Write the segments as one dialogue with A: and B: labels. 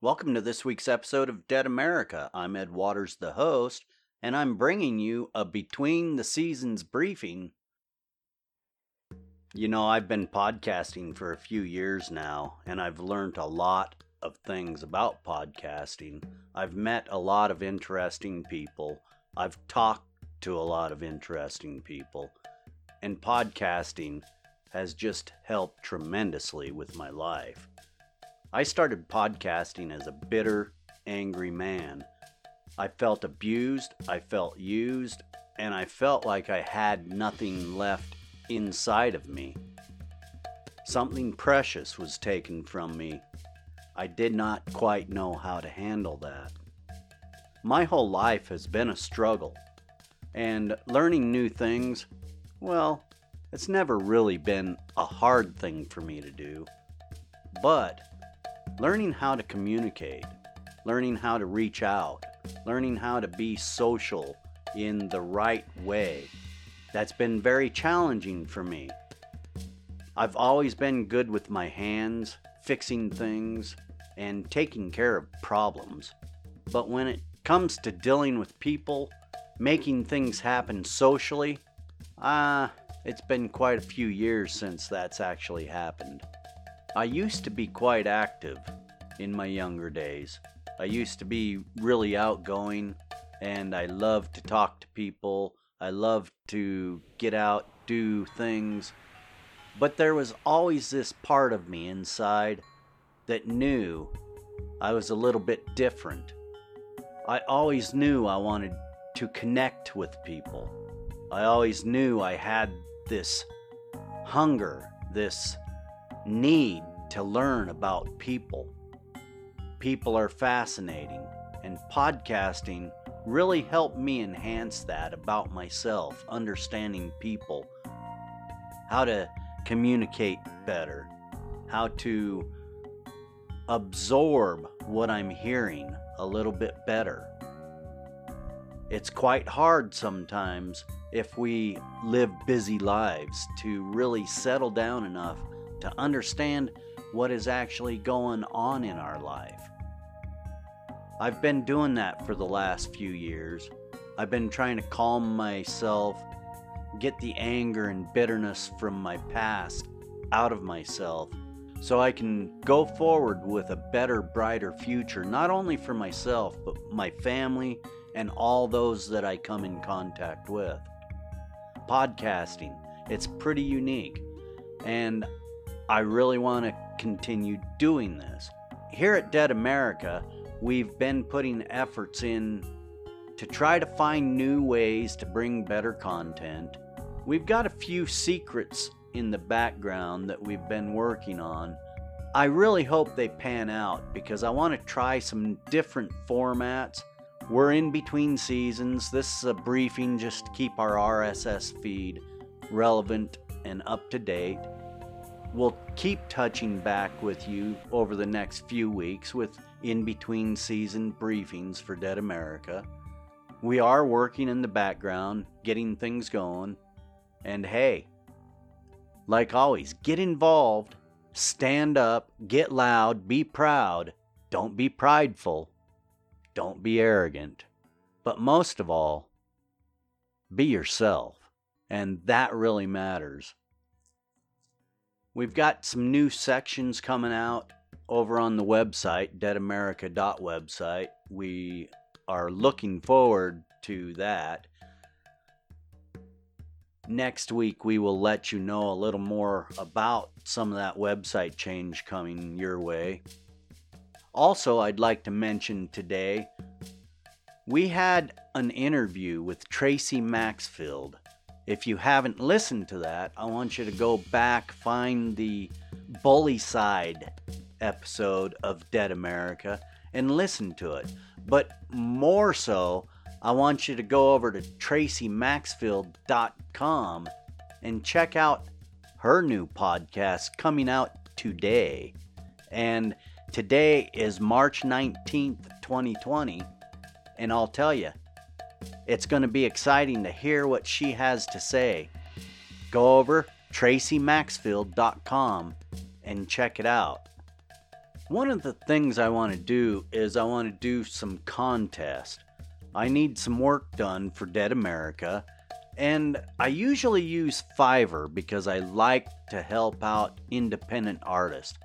A: Welcome to this week's episode of Dead America. I'm Ed Waters, the host, and I'm bringing you a between the seasons briefing. You know, I've been podcasting for a few years now, and I've learned a lot of things about podcasting. I've met a lot of interesting people. I've talked to a lot of interesting people. And podcasting has just helped tremendously with my life. I started podcasting as a bitter, angry man. I felt abused, I felt used, and I felt like I had nothing left inside of me. Something precious was taken from me. I did not quite know how to handle that. My whole life has been a struggle, and learning new things, well, it's never really been a hard thing for me to do. But learning how to communicate, learning how to reach out, learning how to be social in the right way, that's been very challenging for me. I've always been good with my hands, fixing things, and taking care of problems. But when it comes to dealing with people, making things happen socially, ah, uh, it's been quite a few years since that's actually happened. I used to be quite active in my younger days. I used to be really outgoing and I loved to talk to people. I loved to get out, do things. But there was always this part of me inside that knew I was a little bit different. I always knew I wanted to connect with people. I always knew I had this hunger, this need to learn about people. People are fascinating, and podcasting really helped me enhance that about myself, understanding people, how to communicate better, how to absorb what I'm hearing a little bit better. It's quite hard sometimes if we live busy lives to really settle down enough to understand what is actually going on in our life. I've been doing that for the last few years. I've been trying to calm myself, get the anger and bitterness from my past out of myself, so I can go forward with a better, brighter future, not only for myself, but my family and all those that I come in contact with. Podcasting, it's pretty unique, and I really want to continue doing this. Here at Dead America, we've been putting efforts in to try to find new ways to bring better content. We've got a few secrets in the background that we've been working on. I really hope they pan out because I want to try some different formats. We're in between seasons. This is a briefing just to keep our RSS feed relevant and up to date. We'll keep touching back with you over the next few weeks with in between season briefings for Dead America. We are working in the background, getting things going. And hey, like always, get involved, stand up, get loud, be proud, don't be prideful, don't be arrogant. But most of all, be yourself. And that really matters. We've got some new sections coming out over on the website, deadamerica.website. We are looking forward to that. Next week, we will let you know a little more about some of that website change coming your way. Also, I'd like to mention today we had an interview with Tracy Maxfield. If you haven't listened to that, I want you to go back, find the bullycide episode of Dead America, and listen to it. But more so, I want you to go over to tracymaxfield.com and check out her new podcast coming out today. And today is March 19th, 2020. And I'll tell you, it's going to be exciting to hear what she has to say. Go over tracymaxfield.com and check it out. One of the things I want to do is I want to do some contest. I need some work done for Dead America, and I usually use Fiverr because I like to help out independent artists.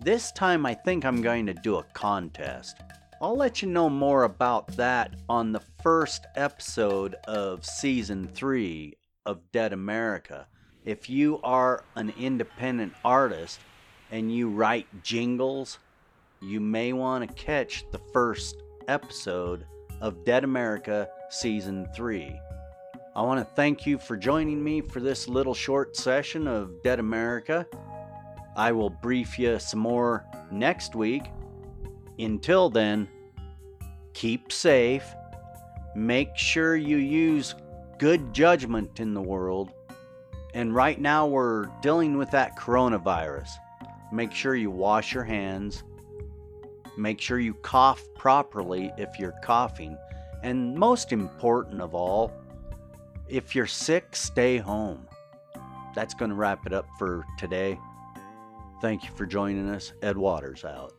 A: This time I think I'm going to do a contest. I'll let you know more about that on the first episode of season 3 of Dead America. If you are an independent artist and you write jingles, you may want to catch the first episode of Dead America Season 3. I want to thank you for joining me for this little short session of Dead America. I will brief you some more next week. Until then, keep safe. Make sure you use good judgment in the world. And right now, we're dealing with that coronavirus. Make sure you wash your hands. Make sure you cough properly if you're coughing. And most important of all, if you're sick, stay home. That's going to wrap it up for today. Thank you for joining us. Ed Waters out.